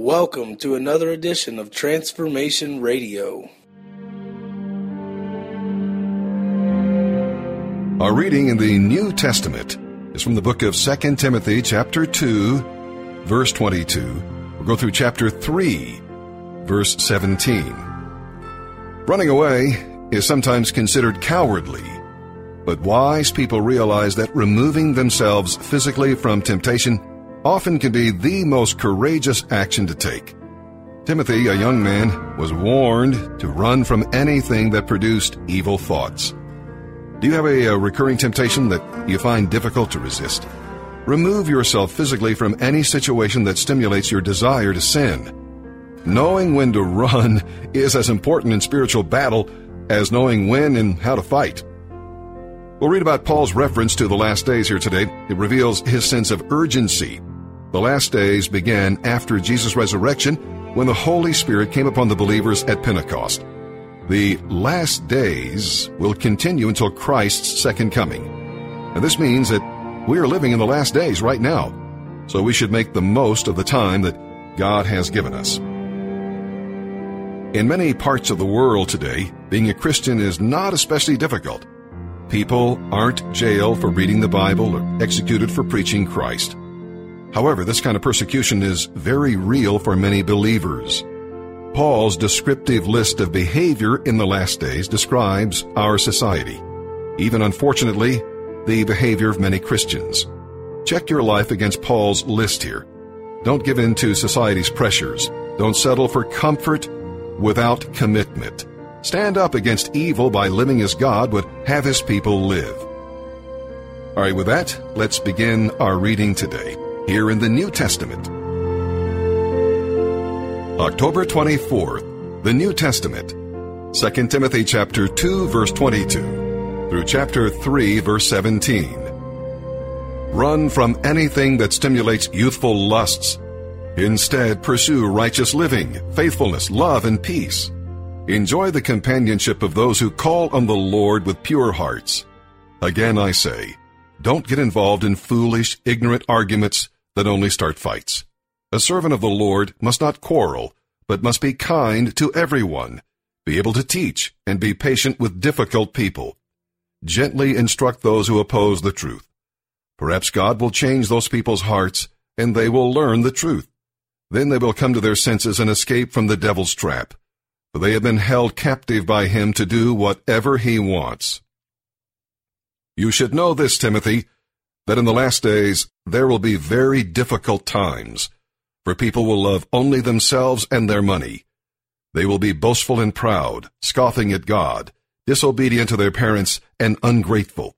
Welcome to another edition of Transformation Radio. Our reading in the New Testament is from the book of 2 Timothy, chapter 2, verse 22. We'll go through chapter 3, verse 17. Running away is sometimes considered cowardly, but wise people realize that removing themselves physically from temptation often can be the most courageous action to take. Timothy, a young man, was warned to run from anything that produced evil thoughts. Do you have a, a, recurring temptation that you find difficult to resist? Remove yourself physically from any situation that stimulates your desire to sin. Knowing when to run is as important in spiritual battle as knowing when and how to fight. We'll read about Paul's reference to the last days here today. It reveals his sense of urgency the last days began after Jesus' resurrection when the Holy Spirit came upon the believers at Pentecost. The last days will continue until Christ's second coming. And this means that we are living in the last days right now. So we should make the most of the time that God has given us. In many parts of the world today, being a Christian is not especially difficult. People aren't jailed for reading the Bible or executed for preaching Christ. However, this kind of persecution is very real for many believers. Paul's descriptive list of behavior in the last days describes our society, even unfortunately, the behavior of many Christians. Check your life against Paul's list here. Don't give in to society's pressures. Don't settle for comfort without commitment. Stand up against evil by living as God would have his people live. All right, with that, let's begin our reading today here in the New Testament. October 24th, the New Testament. 2 Timothy chapter 2 verse 22 through chapter 3 verse 17. Run from anything that stimulates youthful lusts. Instead, pursue righteous living, faithfulness, love, and peace. Enjoy the companionship of those who call on the Lord with pure hearts. Again, I say, don't get involved in foolish, ignorant arguments that only start fights. A servant of the Lord must not quarrel, but must be kind to everyone, be able to teach, and be patient with difficult people. Gently instruct those who oppose the truth. Perhaps God will change those people's hearts, and they will learn the truth. Then they will come to their senses and escape from the devil's trap, for they have been held captive by him to do whatever he wants. You should know this, Timothy, that in the last days there will be very difficult times, for people will love only themselves and their money. They will be boastful and proud, scoffing at God, disobedient to their parents, and ungrateful.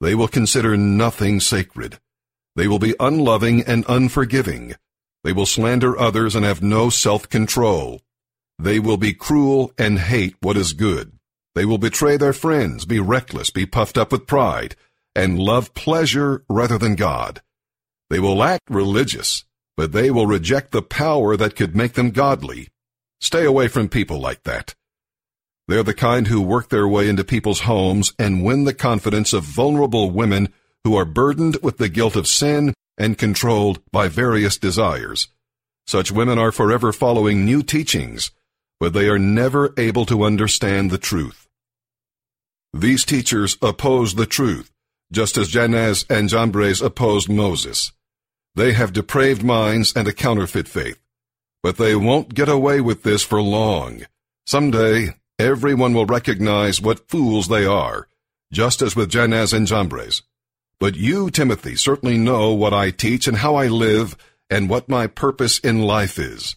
They will consider nothing sacred. They will be unloving and unforgiving. They will slander others and have no self-control. They will be cruel and hate what is good. They will betray their friends, be reckless, be puffed up with pride, and love pleasure rather than God. They will act religious, but they will reject the power that could make them godly. Stay away from people like that. They're the kind who work their way into people's homes and win the confidence of vulnerable women who are burdened with the guilt of sin and controlled by various desires. Such women are forever following new teachings, but they are never able to understand the truth. These teachers oppose the truth just as Jannes and Jambres opposed Moses. They have depraved minds and a counterfeit faith. But they won't get away with this for long. Someday, everyone will recognize what fools they are, just as with Jannes and Jambres. But you, Timothy, certainly know what I teach and how I live and what my purpose in life is.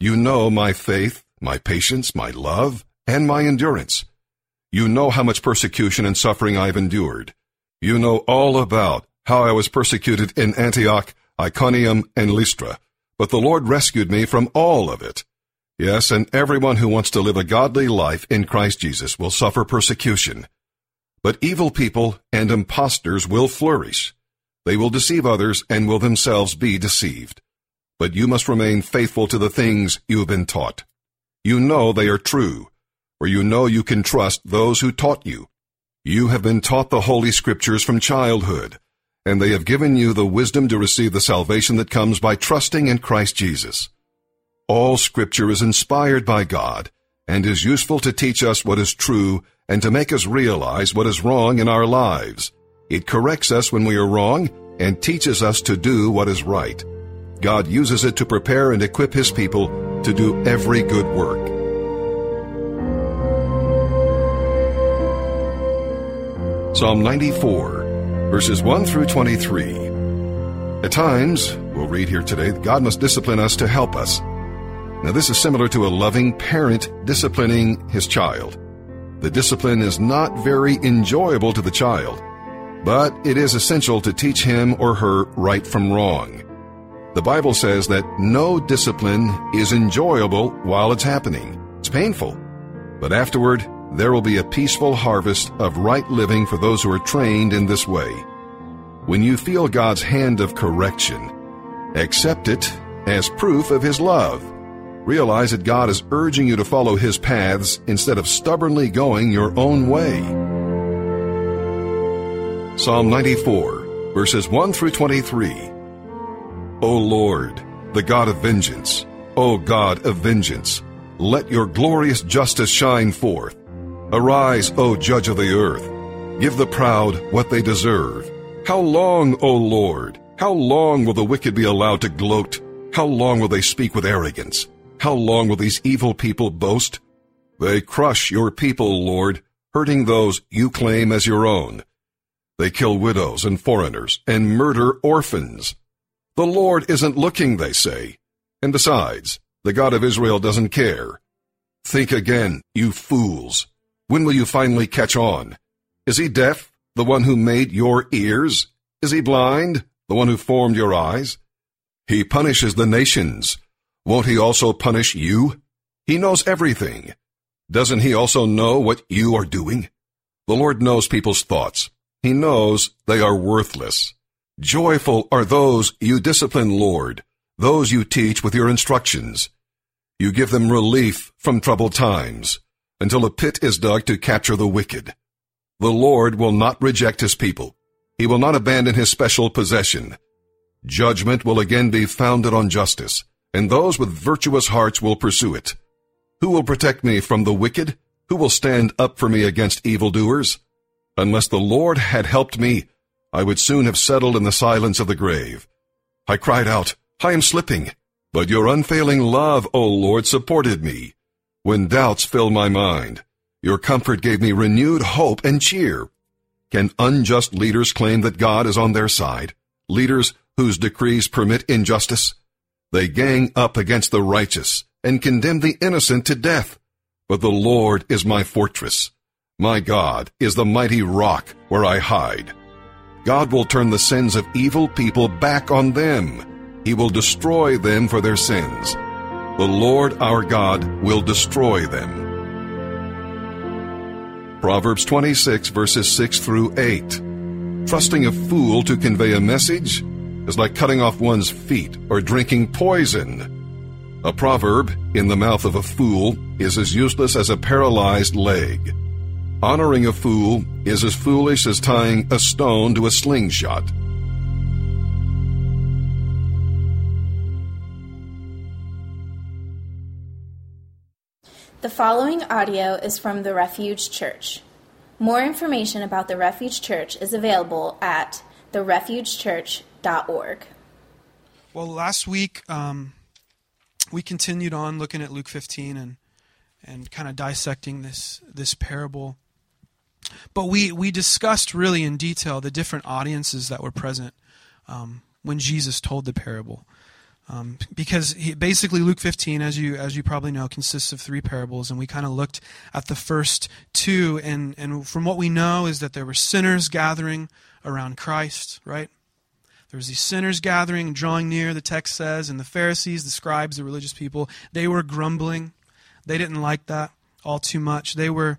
You know my faith, my patience, my love, and my endurance. You know how much persecution and suffering I've endured. You know all about how I was persecuted in Antioch, Iconium, and Lystra, but the Lord rescued me from all of it. Yes, and everyone who wants to live a godly life in Christ Jesus will suffer persecution. But evil people and impostors will flourish. They will deceive others and will themselves be deceived. But you must remain faithful to the things you have been taught. You know they are true, for you know you can trust those who taught you. You have been taught the Holy Scriptures from childhood, and they have given you the wisdom to receive the salvation that comes by trusting in Christ Jesus. All scripture is inspired by God and is useful to teach us what is true and to make us realize what is wrong in our lives. It corrects us when we are wrong and teaches us to do what is right. God uses it to prepare and equip His people to do every good work. Psalm 94, verses 1 through 23. At times, we'll read here today, God must discipline us to help us. Now, this is similar to a loving parent disciplining his child. The discipline is not very enjoyable to the child, but it is essential to teach him or her right from wrong. The Bible says that no discipline is enjoyable while it's happening. It's painful. But afterward, there will be a peaceful harvest of right living for those who are trained in this way. When you feel God's hand of correction, accept it as proof of His love Realize that God is urging you to follow His paths instead of stubbornly going your own way. Psalm 94, verses 1 through 23. O Lord, the God of vengeance, O God of vengeance, let your glorious justice shine forth. Arise, O Judge of the earth. Give the proud what they deserve. How long, O Lord? How long will the wicked be allowed to gloat? How long will they speak with arrogance? How long will these evil people boast? They crush your people, Lord, hurting those you claim as your own. They kill widows and foreigners and murder orphans. The Lord isn't looking, they say. And besides, the God of Israel doesn't care. Think again, you fools. When will you finally catch on? Is he deaf, the one who made your ears? Is he blind, the one who formed your eyes? He punishes the nations won't he also punish you? He knows everything. Doesn't he also know what you are doing? The Lord knows people's thoughts. He knows they are worthless. Joyful are those you discipline, Lord, those you teach with your instructions. You give them relief from troubled times, until a pit is dug to capture the wicked. The Lord will not reject his people. He will not abandon his special possession. Judgment will again be founded on justice and those with virtuous hearts will pursue it. Who will protect me from the wicked? Who will stand up for me against evildoers? Unless the Lord had helped me, I would soon have settled in the silence of the grave. I cried out, I am slipping, but your unfailing love, O Lord, supported me. When doubts filled my mind, your comfort gave me renewed hope and cheer. Can unjust leaders claim that God is on their side? Leaders whose decrees permit injustice? They gang up against the righteous and condemn the innocent to death. But the Lord is my fortress. My God is the mighty rock where I hide. God will turn the sins of evil people back on them. He will destroy them for their sins. The Lord our God will destroy them. Proverbs 26 verses 6 through 8. Trusting a fool to convey a message is like cutting off one's feet or drinking poison. A proverb, in the mouth of a fool, is as useless as a paralyzed leg. Honoring a fool is as foolish as tying a stone to a slingshot. The following audio is from the Refuge Church. More information about the Refuge Church is available at therefugechurch.com org. Well, last week um, we continued on looking at Luke 15 and and kind of dissecting this this parable. But we we discussed really in detail the different audiences that were present um, when Jesus told the parable. Um, because he, basically Luke 15, as you as you probably know, consists of three parables, and we kind of looked at the first two, and and from what we know is that there were sinners gathering around Christ, right? There was these sinners gathering and drawing near, the text says, and the Pharisees, the scribes, the religious people, they were grumbling. They didn't like that all too much. They were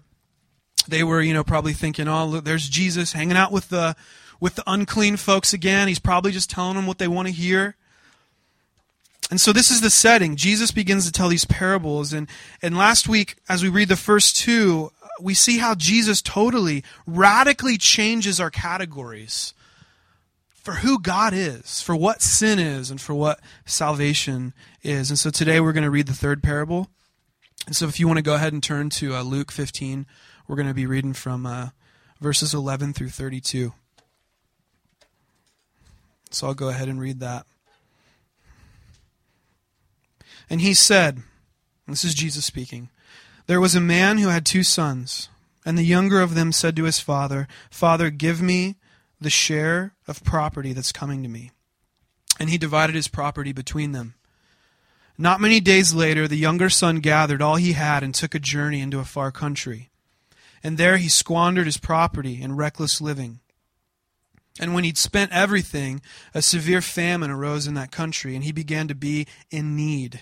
they were, you know, probably thinking, "Oh, look, there's Jesus hanging out with the with the unclean folks again. He's probably just telling them what they want to hear." And so this is the setting. Jesus begins to tell these parables and and last week as we read the first two, we see how Jesus totally radically changes our categories for who God is, for what sin is, and for what salvation is. And so today we're going to read the third parable. And so if you want to go ahead and turn to uh, Luke 15, we're going to be reading from uh, verses 11 through 32. So I'll go ahead and read that. And he said, This is Jesus speaking. There was a man who had two sons, and the younger of them said to his father, Father, give me the share of property that's coming to me. And he divided his property between them. Not many days later, the younger son gathered all he had and took a journey into a far country. And there he squandered his property in reckless living. And when he'd spent everything, a severe famine arose in that country, and he began to be in need.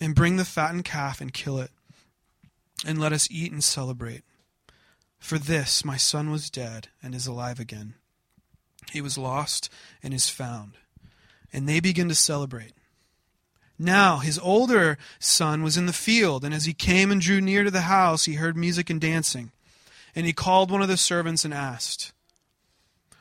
and bring the fattened calf and kill it, and let us eat and celebrate. For this my son was dead and is alive again. He was lost and is found. And they begin to celebrate. Now his older son was in the field, and as he came and drew near to the house, he heard music and dancing. And he called one of the servants and asked,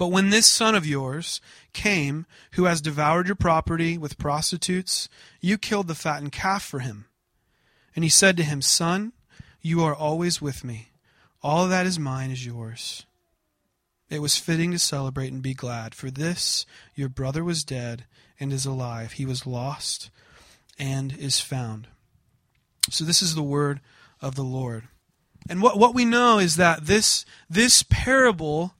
But when this son of yours came, who has devoured your property with prostitutes, you killed the fattened calf for him. And he said to him, Son, you are always with me. All that is mine is yours. It was fitting to celebrate and be glad, for this your brother was dead and is alive. He was lost and is found. So this is the word of the Lord. And what, what we know is that this, this parable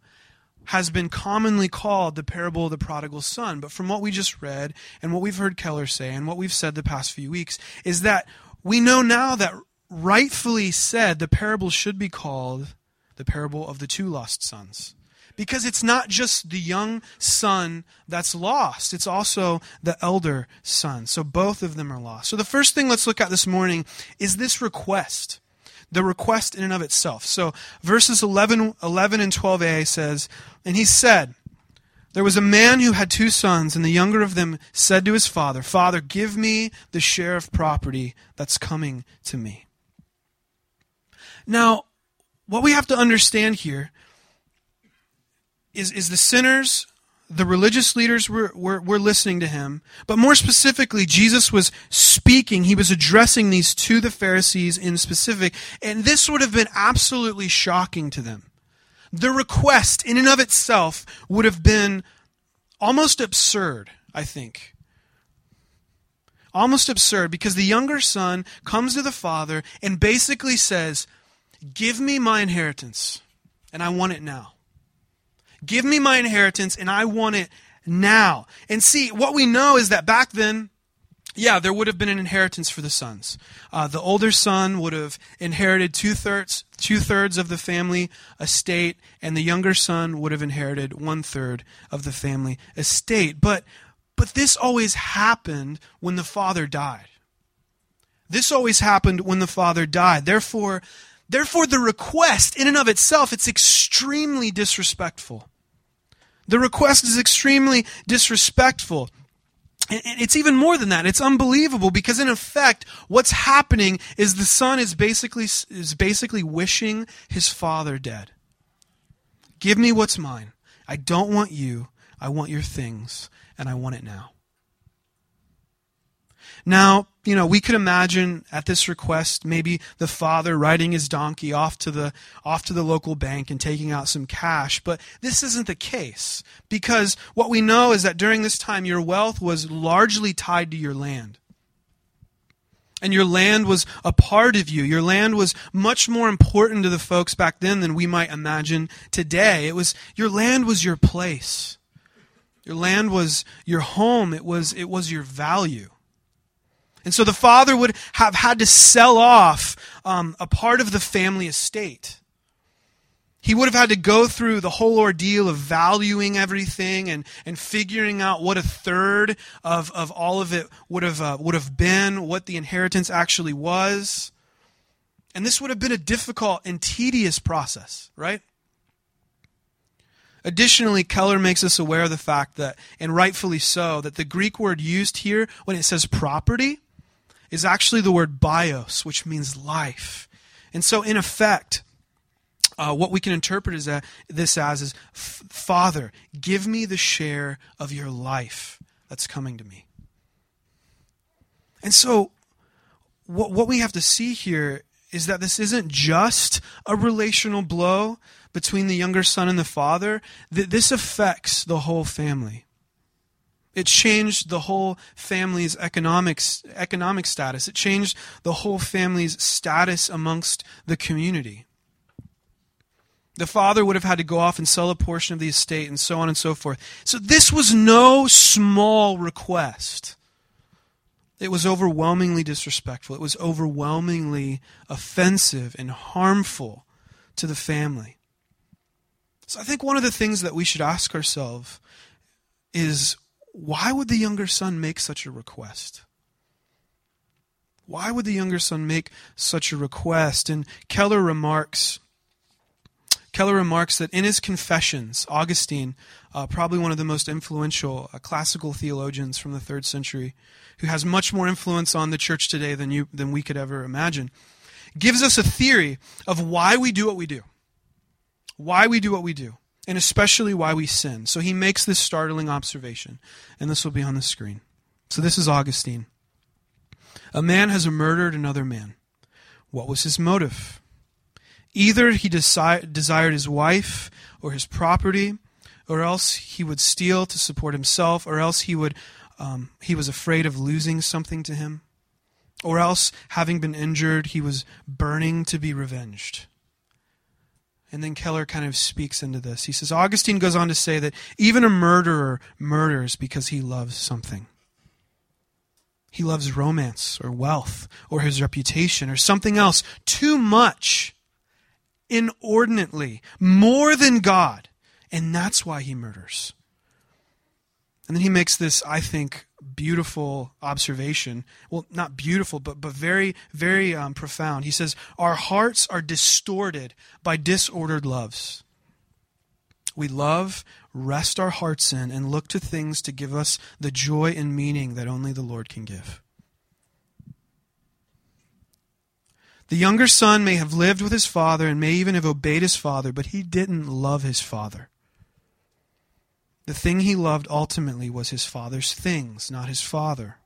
has been commonly called the parable of the prodigal son. But from what we just read and what we've heard Keller say and what we've said the past few weeks is that we know now that rightfully said the parable should be called the parable of the two lost sons. Because it's not just the young son that's lost, it's also the elder son. So both of them are lost. So the first thing let's look at this morning is this request the request in and of itself. So verses 11, 11 and 12a says, And he said, There was a man who had two sons, and the younger of them said to his father, Father, give me the share of property that's coming to me. Now, what we have to understand here is, is the sinners the religious leaders were, were, were listening to him, but more specifically, Jesus was speaking. He was addressing these to the Pharisees in specific, and this would have been absolutely shocking to them. The request, in and of itself, would have been almost absurd, I think. Almost absurd, because the younger son comes to the father and basically says, Give me my inheritance, and I want it now. Give me my inheritance, and I want it now. And see, what we know is that back then, yeah, there would have been an inheritance for the sons. Uh, the older son would have inherited two thirds two thirds of the family estate, and the younger son would have inherited one third of the family estate. But but this always happened when the father died. This always happened when the father died. Therefore, therefore the request in and of itself it's extremely disrespectful. The request is extremely disrespectful. It's even more than that. It's unbelievable because in effect, what's happening is the son is basically, is basically wishing his father dead. Give me what's mine. I don't want you. I want your things, and I want it now. Now, you know, we could imagine at this request maybe the father riding his donkey off to the off to the local bank and taking out some cash, but this isn't the case because what we know is that during this time your wealth was largely tied to your land. And your land was a part of you. Your land was much more important to the folks back then than we might imagine today. It was your land was your place. Your land was your home. It was it was your value. And so the father would have had to sell off um, a part of the family estate. He would have had to go through the whole ordeal of valuing everything and, and figuring out what a third of, of all of it would have, uh, would have been, what the inheritance actually was. And this would have been a difficult and tedious process, right? Additionally, Keller makes us aware of the fact that, and rightfully so, that the Greek word used here when it says property is actually the word bios, which means life. And so, in effect, uh, what we can interpret is that, this as is Father, give me the share of your life that's coming to me. And so, what, what we have to see here is that this isn't just a relational blow between the younger son and the father, that this affects the whole family. It changed the whole family's economics, economic status. It changed the whole family's status amongst the community. The father would have had to go off and sell a portion of the estate and so on and so forth. So this was no small request. It was overwhelmingly disrespectful. It was overwhelmingly offensive and harmful to the family. So I think one of the things that we should ask ourselves is why would the younger son make such a request? Why would the younger son make such a request? And Keller remarks Keller remarks that in his Confessions, Augustine, uh, probably one of the most influential uh, classical theologians from the third century, who has much more influence on the church today than you than we could ever imagine, gives us a theory of why we do what we do. Why we do what we do and especially why we sin. So he makes this startling observation, and this will be on the screen. So this is Augustine. A man has murdered another man. What was his motive? Either he desi- desired his wife or his property, or else he would steal to support himself, or else he would um, he was afraid of losing something to him, or else, having been injured, he was burning to be revenged. And then Keller kind of speaks into this. He says Augustine goes on to say that even a murderer murders because he loves something. He loves romance or wealth or his reputation or something else too much, inordinately, more than God. And that's why he murders. And then he makes this, I think, beautiful observation. Well, not beautiful, but, but very, very um, profound. He says, Our hearts are distorted by disordered loves. We love, rest our hearts in, and look to things to give us the joy and meaning that only the Lord can give. The younger son may have lived with his father and may even have obeyed his father, but he didn't love his father. The thing he loved ultimately was his father's things, not his father.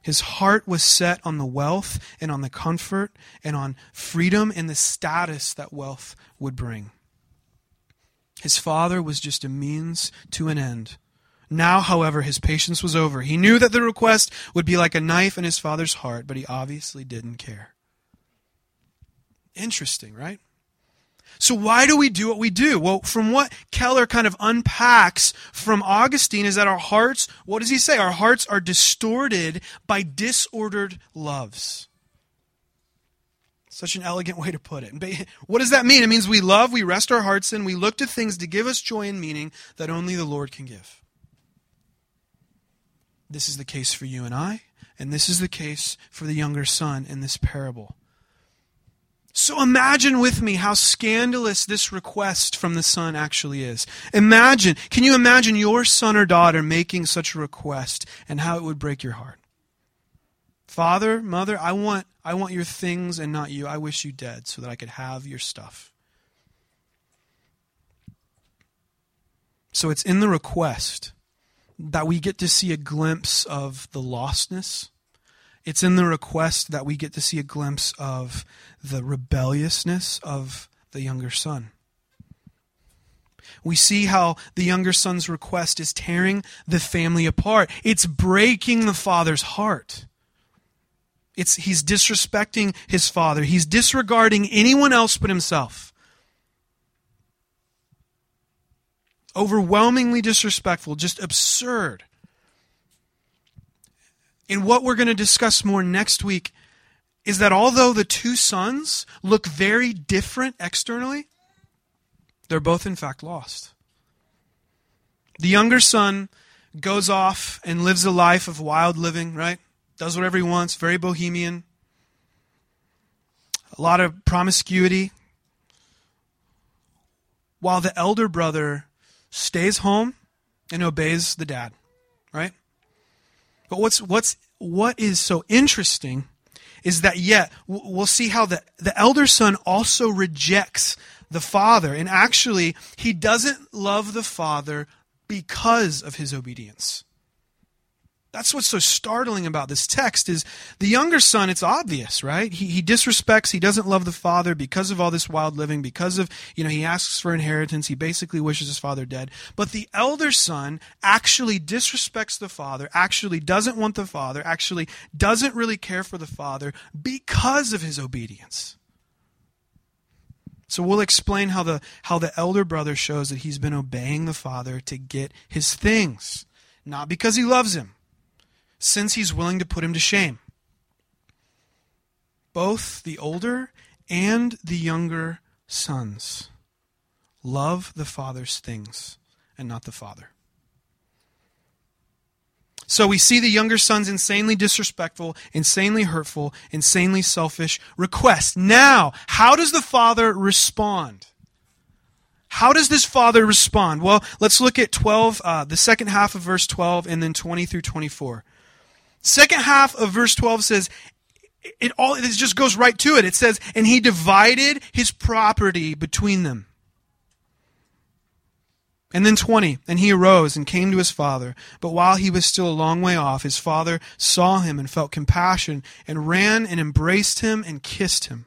His heart was set on the wealth and on the comfort and on freedom and the status that wealth would bring. His father was just a means to an end. Now, however, his patience was over. He knew that the request would be like a knife in his father's heart, but he obviously didn't care. Interesting, right? So why do we do what we do? Well, from what Keller kind of unpacks from Augustine is that our hearts, what does he say? Our hearts are distorted by disordered loves. Such an elegant way to put it. What does that mean? It means we love, we rest our hearts in, we look to things to give us joy and meaning that only the Lord can give. This is the case for you and I, and this is the case for the younger son in this parable. So imagine with me how scandalous this request from the son actually is. Imagine, can you imagine your son or daughter making such a request and how it would break your heart? Father, mother, I want I want your things and not you. I wish you dead so that I could have your stuff. So it's in the request that we get to see a glimpse of the lostness. It's in the request that we get to see a glimpse of the rebelliousness of the younger son. We see how the younger son's request is tearing the family apart. It's breaking the father's heart. It's, he's disrespecting his father. He's disregarding anyone else but himself. overwhelmingly disrespectful, just absurd. And what we're going to discuss more next week is that although the two sons look very different externally, they're both in fact lost. The younger son goes off and lives a life of wild living, right? Does whatever he wants, very bohemian. A lot of promiscuity. While the elder brother stays home and obeys the dad, right? But what's what's what is so interesting is that yet we'll see how the, the elder son also rejects the father. And actually he doesn't love the father because of his obedience that's what's so startling about this text is the younger son it's obvious right? He, he disrespects he doesn't love the father because of all this wild living because of you know he asks for inheritance he basically wishes his father dead. But the elder son actually disrespects the father actually doesn't want the father actually doesn't really care for the father because of his obedience. So we'll explain how the how the elder brother shows that he's been obeying the father to get his things not because he loves him since he's willing to put him to shame. Both the older and the younger sons love the father's things and not the father. So we see the younger son's insanely disrespectful, insanely hurtful, insanely selfish request. Now, how does the father respond? How does this father respond? Well, let's look at 12, uh, the second half of verse 12, and then 20 through 24. Second half of verse 12 says, it all, it just goes right to it. It says, and he divided his property between them. And then 20, and he arose and came to his father. But while he was still a long way off, his father saw him and felt compassion and ran and embraced him and kissed him.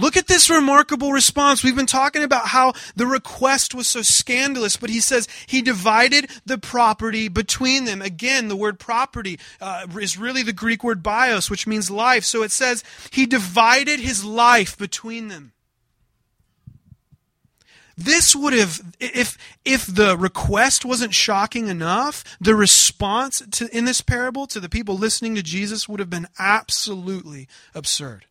Look at this remarkable response. We've been talking about how the request was so scandalous, but he says he divided the property between them. Again, the word property uh, is really the Greek word bios, which means life. So it says he divided his life between them. This would have, if, if the request wasn't shocking enough, the response to, in this parable to the people listening to Jesus would have been absolutely absurd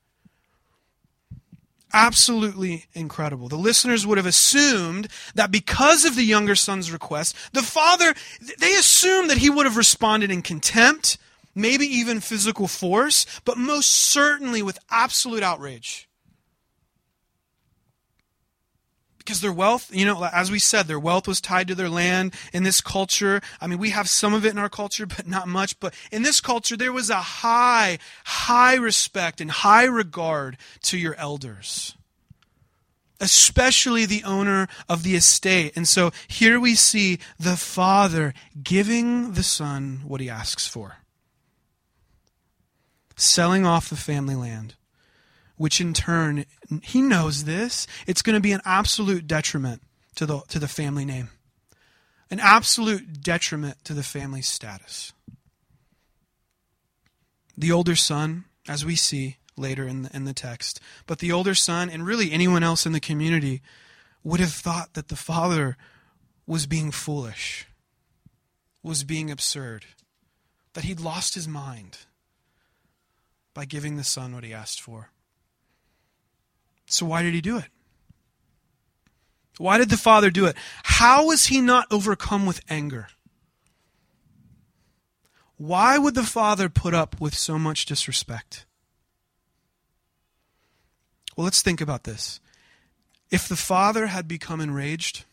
absolutely incredible. The listeners would have assumed that because of the younger son's request, the father, they assumed that he would have responded in contempt, maybe even physical force, but most certainly with absolute outrage. Because their wealth, you know, as we said, their wealth was tied to their land. In this culture, I mean, we have some of it in our culture, but not much. But in this culture, there was a high, high respect and high regard to your elders especially the owner of the estate. And so here we see the father giving the son what he asks for selling off the family land which in turn, he knows this, it's going to be an absolute detriment to the, to the family name, an absolute detriment to the family status. The older son, as we see later in the, in the text, but the older son, and really anyone else in the community, would have thought that the father was being foolish, was being absurd, that he'd lost his mind by giving the son what he asked for. So, why did he do it? Why did the father do it? How was he not overcome with anger? Why would the father put up with so much disrespect? Well, let's think about this. If the father had become enraged,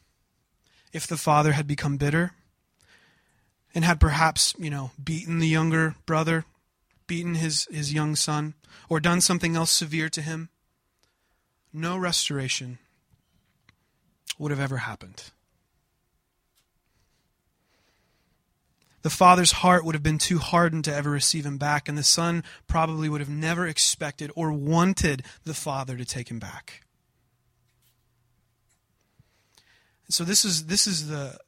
if the father had become bitter, and had perhaps, you know, beaten the younger brother, beaten his, his young son, or done something else severe to him, no restoration would have ever happened. The father's heart would have been too hardened to ever receive him back, and the son probably would have never expected or wanted the father to take him back. So this is this is the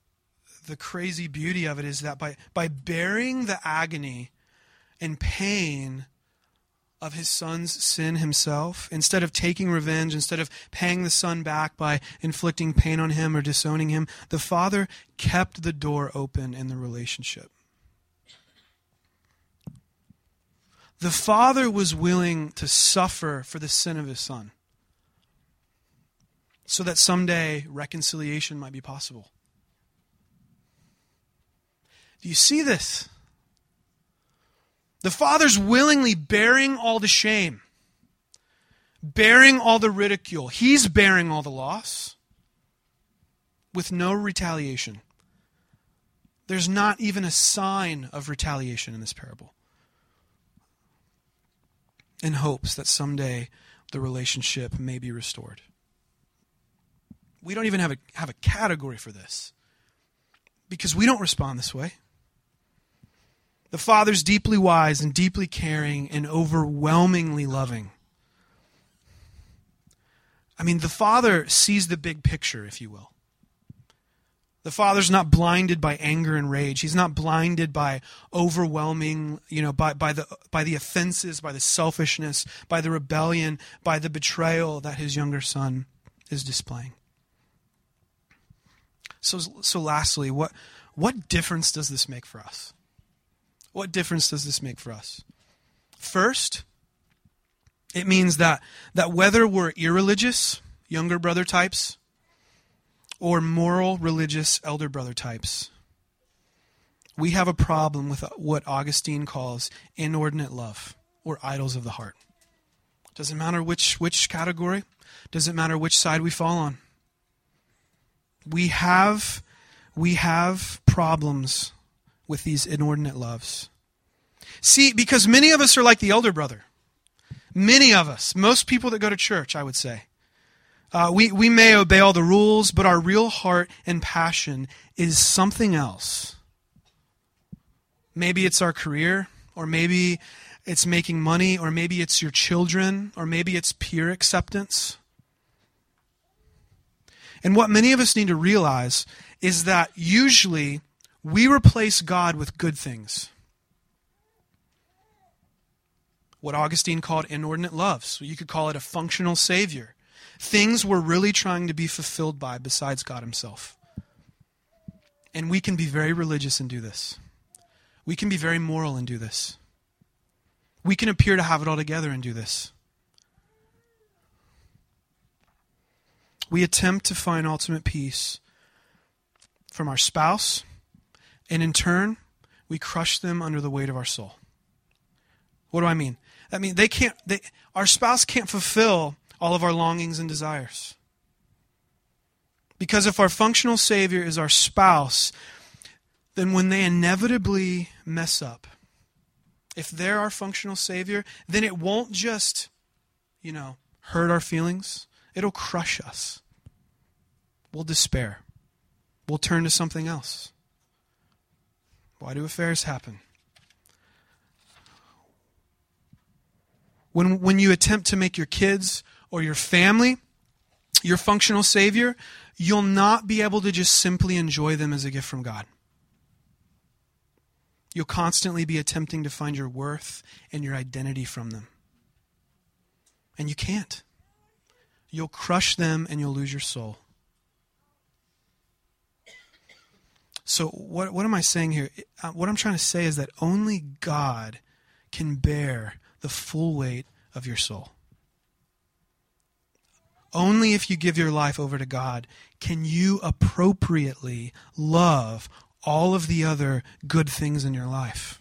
the crazy beauty of it is that by by bearing the agony and pain of his son's sin himself, instead of taking revenge, instead of paying the son back by inflicting pain on him or disowning him, the father kept the door open in the relationship. The father was willing to suffer for the sin of his son so that someday reconciliation might be possible. Do you see this? The Father's willingly bearing all the shame, bearing all the ridicule. He's bearing all the loss with no retaliation. There's not even a sign of retaliation in this parable. In hopes that someday the relationship may be restored. We don't even have a, have a category for this because we don't respond this way. The Father's deeply wise and deeply caring and overwhelmingly loving. I mean, the Father sees the big picture, if you will. The Father's not blinded by anger and rage. He's not blinded by overwhelming, you know, by, by, the, by the offenses, by the selfishness, by the rebellion, by the betrayal that his younger son is displaying. So, so lastly, what, what difference does this make for us? What difference does this make for us? First, it means that, that whether we're irreligious, younger brother types, or moral, religious, elder brother types, we have a problem with what Augustine calls inordinate love or idols of the heart. Doesn't matter which, which category, doesn't matter which side we fall on. We have, we have problems with these inordinate loves. See, because many of us are like the elder brother. Many of us, most people that go to church, I would say. Uh, we, we may obey all the rules, but our real heart and passion is something else. Maybe it's our career, or maybe it's making money, or maybe it's your children, or maybe it's peer acceptance. And what many of us need to realize is that usually we replace God with good things. What Augustine called inordinate love. So you could call it a functional savior. Things we're really trying to be fulfilled by besides God Himself. And we can be very religious and do this. We can be very moral and do this. We can appear to have it all together and do this. We attempt to find ultimate peace from our spouse and in turn, we crush them under the weight of our soul. What do I mean? I mean they can't they our spouse can't fulfill all of our longings and desires. Because if our functional savior is our spouse, then when they inevitably mess up, if they're our functional savior, then it won't just, you know, hurt our feelings, it'll crush us. We'll despair. We'll turn to something else. Why do affairs happen? When, when you attempt to make your kids or your family your functional Savior, you'll not be able to just simply enjoy them as a gift from God. You'll constantly be attempting to find your worth and your identity from them. And you can't. You'll crush them and you'll lose your soul. So, what, what am I saying here? Uh, what I'm trying to say is that only God can bear the full weight of your soul. Only if you give your life over to God can you appropriately love all of the other good things in your life.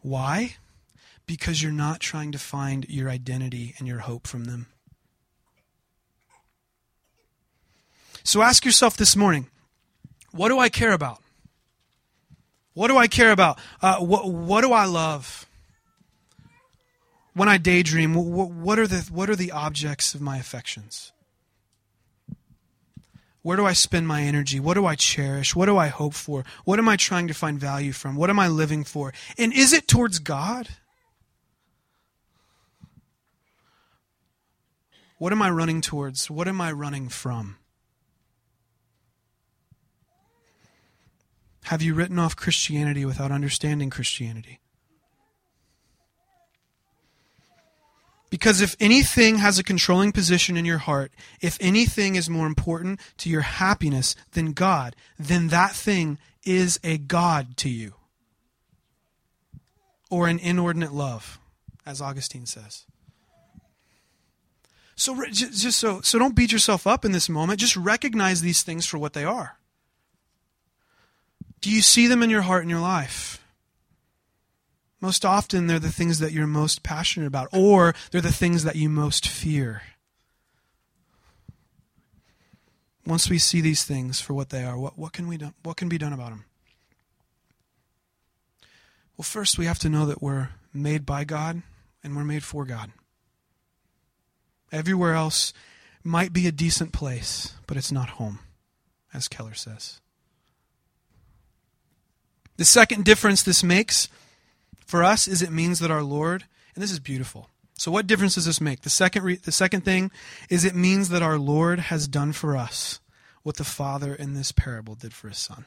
Why? Because you're not trying to find your identity and your hope from them. So ask yourself this morning what do I care about? What do I care about? Uh, what, what do I love? When I daydream, what, what, are the, what are the objects of my affections? Where do I spend my energy? What do I cherish? What do I hope for? What am I trying to find value from? What am I living for? And is it towards God? What am I running towards? What am I running from? Have you written off Christianity without understanding Christianity? Because if anything has a controlling position in your heart, if anything is more important to your happiness than God, then that thing is a God to you. Or an inordinate love, as Augustine says. So just so so don't beat yourself up in this moment. Just recognize these things for what they are. Do you see them in your heart and your life? Most often, they're the things that you're most passionate about, or they're the things that you most fear. Once we see these things for what they are, what, what, can, we do, what can be done about them? Well, first, we have to know that we're made by God and we're made for God. Everywhere else might be a decent place, but it's not home, as Keller says. The second difference this makes for us is it means that our Lord, and this is beautiful. So what difference does this make? The second re- the second thing is it means that our Lord has done for us what the father in this parable did for his son.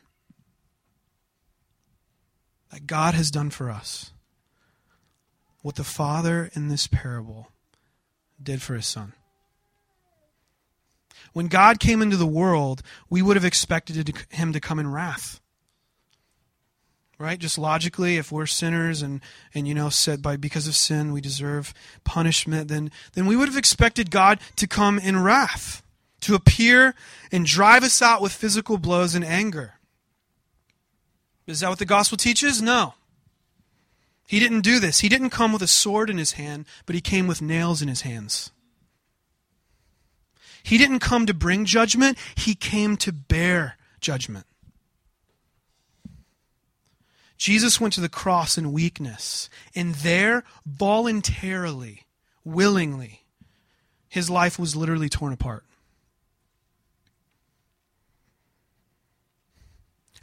That God has done for us what the father in this parable did for his son. When God came into the world, we would have expected him to come in wrath right? Just logically if we're sinners and and you know said by because of sin we deserve punishment then then we would have expected god to come in wrath to appear and drive us out with physical blows and anger. Is that what the gospel teaches? No. He didn't do this. He didn't come with a sword in his hand but he came with nails in his hands. He didn't come to bring judgment. He came to bear judgment Jesus went to the cross in weakness, and there, voluntarily, willingly, his life was literally torn apart.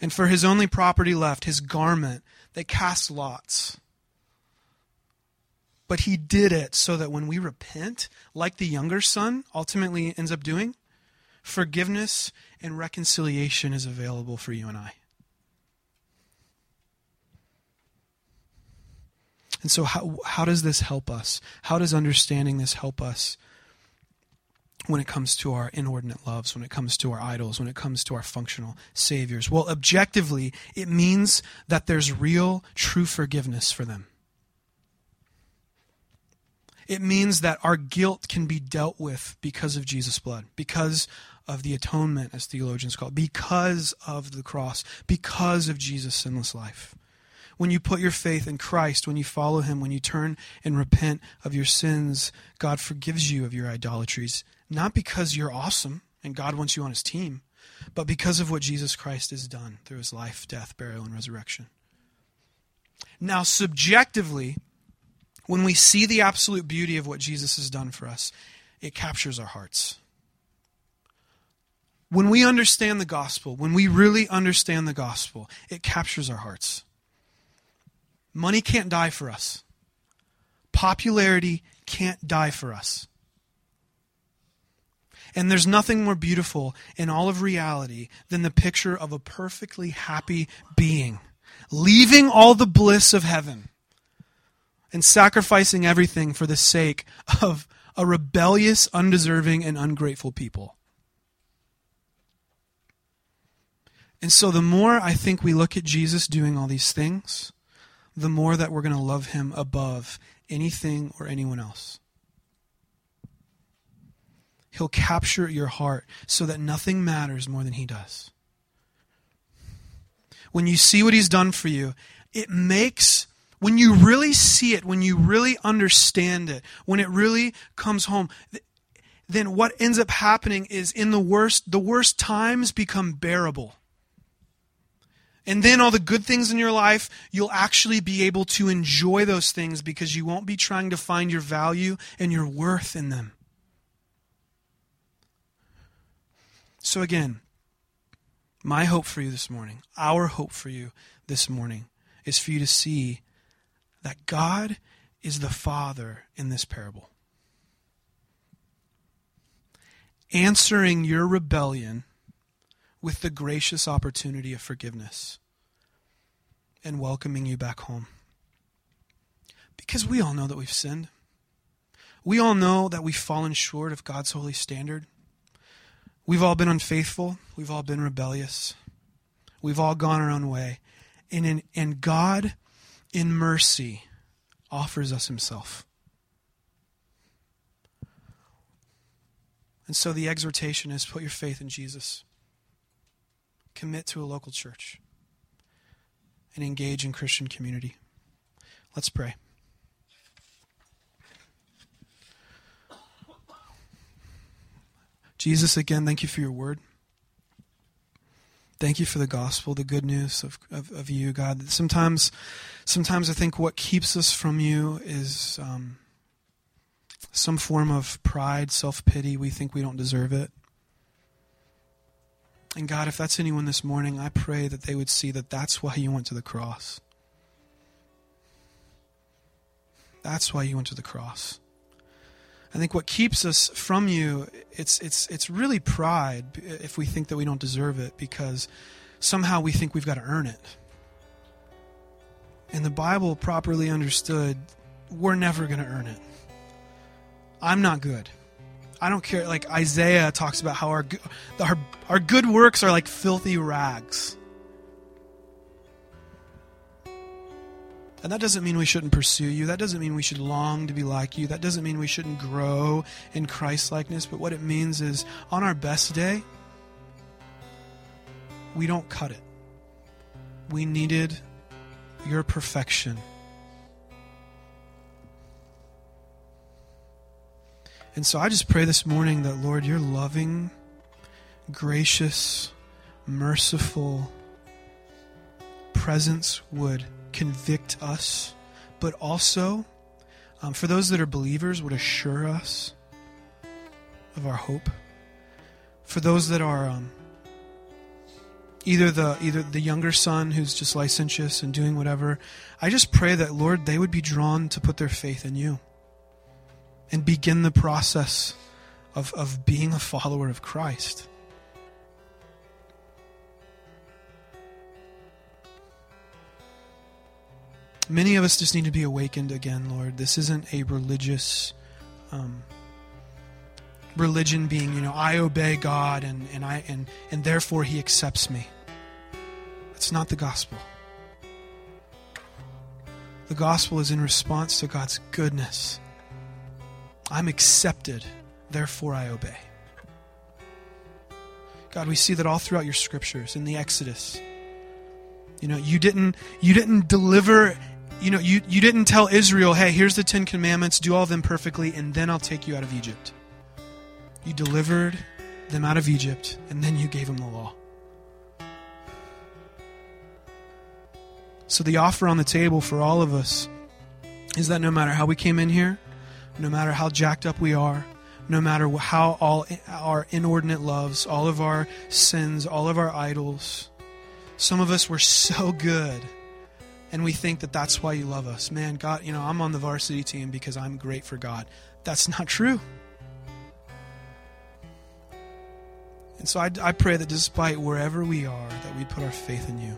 And for his only property left, his garment, they cast lots. But he did it so that when we repent, like the younger son ultimately ends up doing, forgiveness and reconciliation is available for you and I. And so, how, how does this help us? How does understanding this help us when it comes to our inordinate loves, when it comes to our idols, when it comes to our functional saviors? Well, objectively, it means that there's real, true forgiveness for them. It means that our guilt can be dealt with because of Jesus' blood, because of the atonement, as theologians call it, because of the cross, because of Jesus' sinless life when you put your faith in Christ, when you follow Him, when you turn and repent of your sins, God forgives you of your idolatries. Not because you're awesome and God wants you on His team, but because of what Jesus Christ has done through His life, death, burial, and resurrection. Now, subjectively, when we see the absolute beauty of what Jesus has done for us, it captures our hearts. When we understand the gospel, when we really understand the gospel, it captures our hearts. Money can't die for us. Popularity can't die for us. And there's nothing more beautiful in all of reality than the picture of a perfectly happy being, leaving all the bliss of heaven and sacrificing everything for the sake of a rebellious, undeserving, and ungrateful people. And so the more I think we look at Jesus doing all these things, the more that we're going to love him above anything or anyone else. He'll capture your heart so that nothing matters more than he does. When you see what he's done for you, it makes when you really see it, when you really understand it, when it really comes home, then what ends up happening is in the worst the worst times become bearable. And then all the good things in your life, you'll actually be able to enjoy those things because you won't be trying to find your value and your worth in them. So, again, my hope for you this morning, our hope for you this morning, is for you to see that God is the Father in this parable. Answering your rebellion with the gracious opportunity of forgiveness and welcoming you back home. Because we all know that we've sinned. We all know that we've fallen short of God's holy standard. We've all been unfaithful. We've all been rebellious. We've all gone our own way. And, in, and God, in mercy, offers us Himself. And so the exhortation is put your faith in Jesus commit to a local church, and engage in Christian community. Let's pray. Jesus, again, thank you for your word. Thank you for the gospel, the good news of, of, of you, God. Sometimes, sometimes I think what keeps us from you is um, some form of pride, self pity. We think we don't deserve it. And God, if that's anyone this morning, I pray that they would see that that's why you went to the cross. That's why you went to the cross. I think what keeps us from you, it's, it's, it's really pride if we think that we don't deserve it because somehow we think we've got to earn it. And the Bible, properly understood, we're never going to earn it. I'm not good. I don't care. Like Isaiah talks about how our our our good works are like filthy rags. And that doesn't mean we shouldn't pursue you. That doesn't mean we should long to be like you. That doesn't mean we shouldn't grow in Christ likeness. But what it means is on our best day, we don't cut it. We needed your perfection. And so I just pray this morning that, Lord, your loving, gracious, merciful presence would convict us, but also, um, for those that are believers, would assure us of our hope. For those that are um, either the either the younger son who's just licentious and doing whatever, I just pray that Lord they would be drawn to put their faith in you and begin the process of, of being a follower of Christ. Many of us just need to be awakened again, Lord. This isn't a religious um, religion being, you know, I obey God and, and I and and therefore he accepts me. That's not the gospel. The gospel is in response to God's goodness I'm accepted, therefore I obey. God, we see that all throughout your scriptures in the Exodus. You know, you didn't you didn't deliver you know, you, you didn't tell Israel, hey, here's the Ten Commandments, do all of them perfectly, and then I'll take you out of Egypt. You delivered them out of Egypt, and then you gave them the law. So the offer on the table for all of us is that no matter how we came in here, no matter how jacked up we are, no matter how all our inordinate loves, all of our sins, all of our idols, some of us were so good and we think that that's why you love us. Man, God, you know, I'm on the varsity team because I'm great for God. That's not true. And so I, I pray that despite wherever we are, that we put our faith in you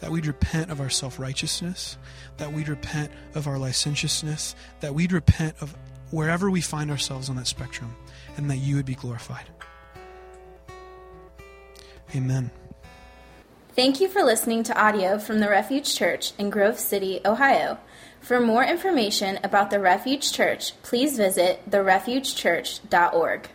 that we'd repent of our self righteousness, that we'd repent of our licentiousness, that we'd repent of wherever we find ourselves on that spectrum, and that you would be glorified. Amen. Thank you for listening to audio from the Refuge Church in Grove City, Ohio. For more information about the Refuge Church, please visit therefugechurch.org.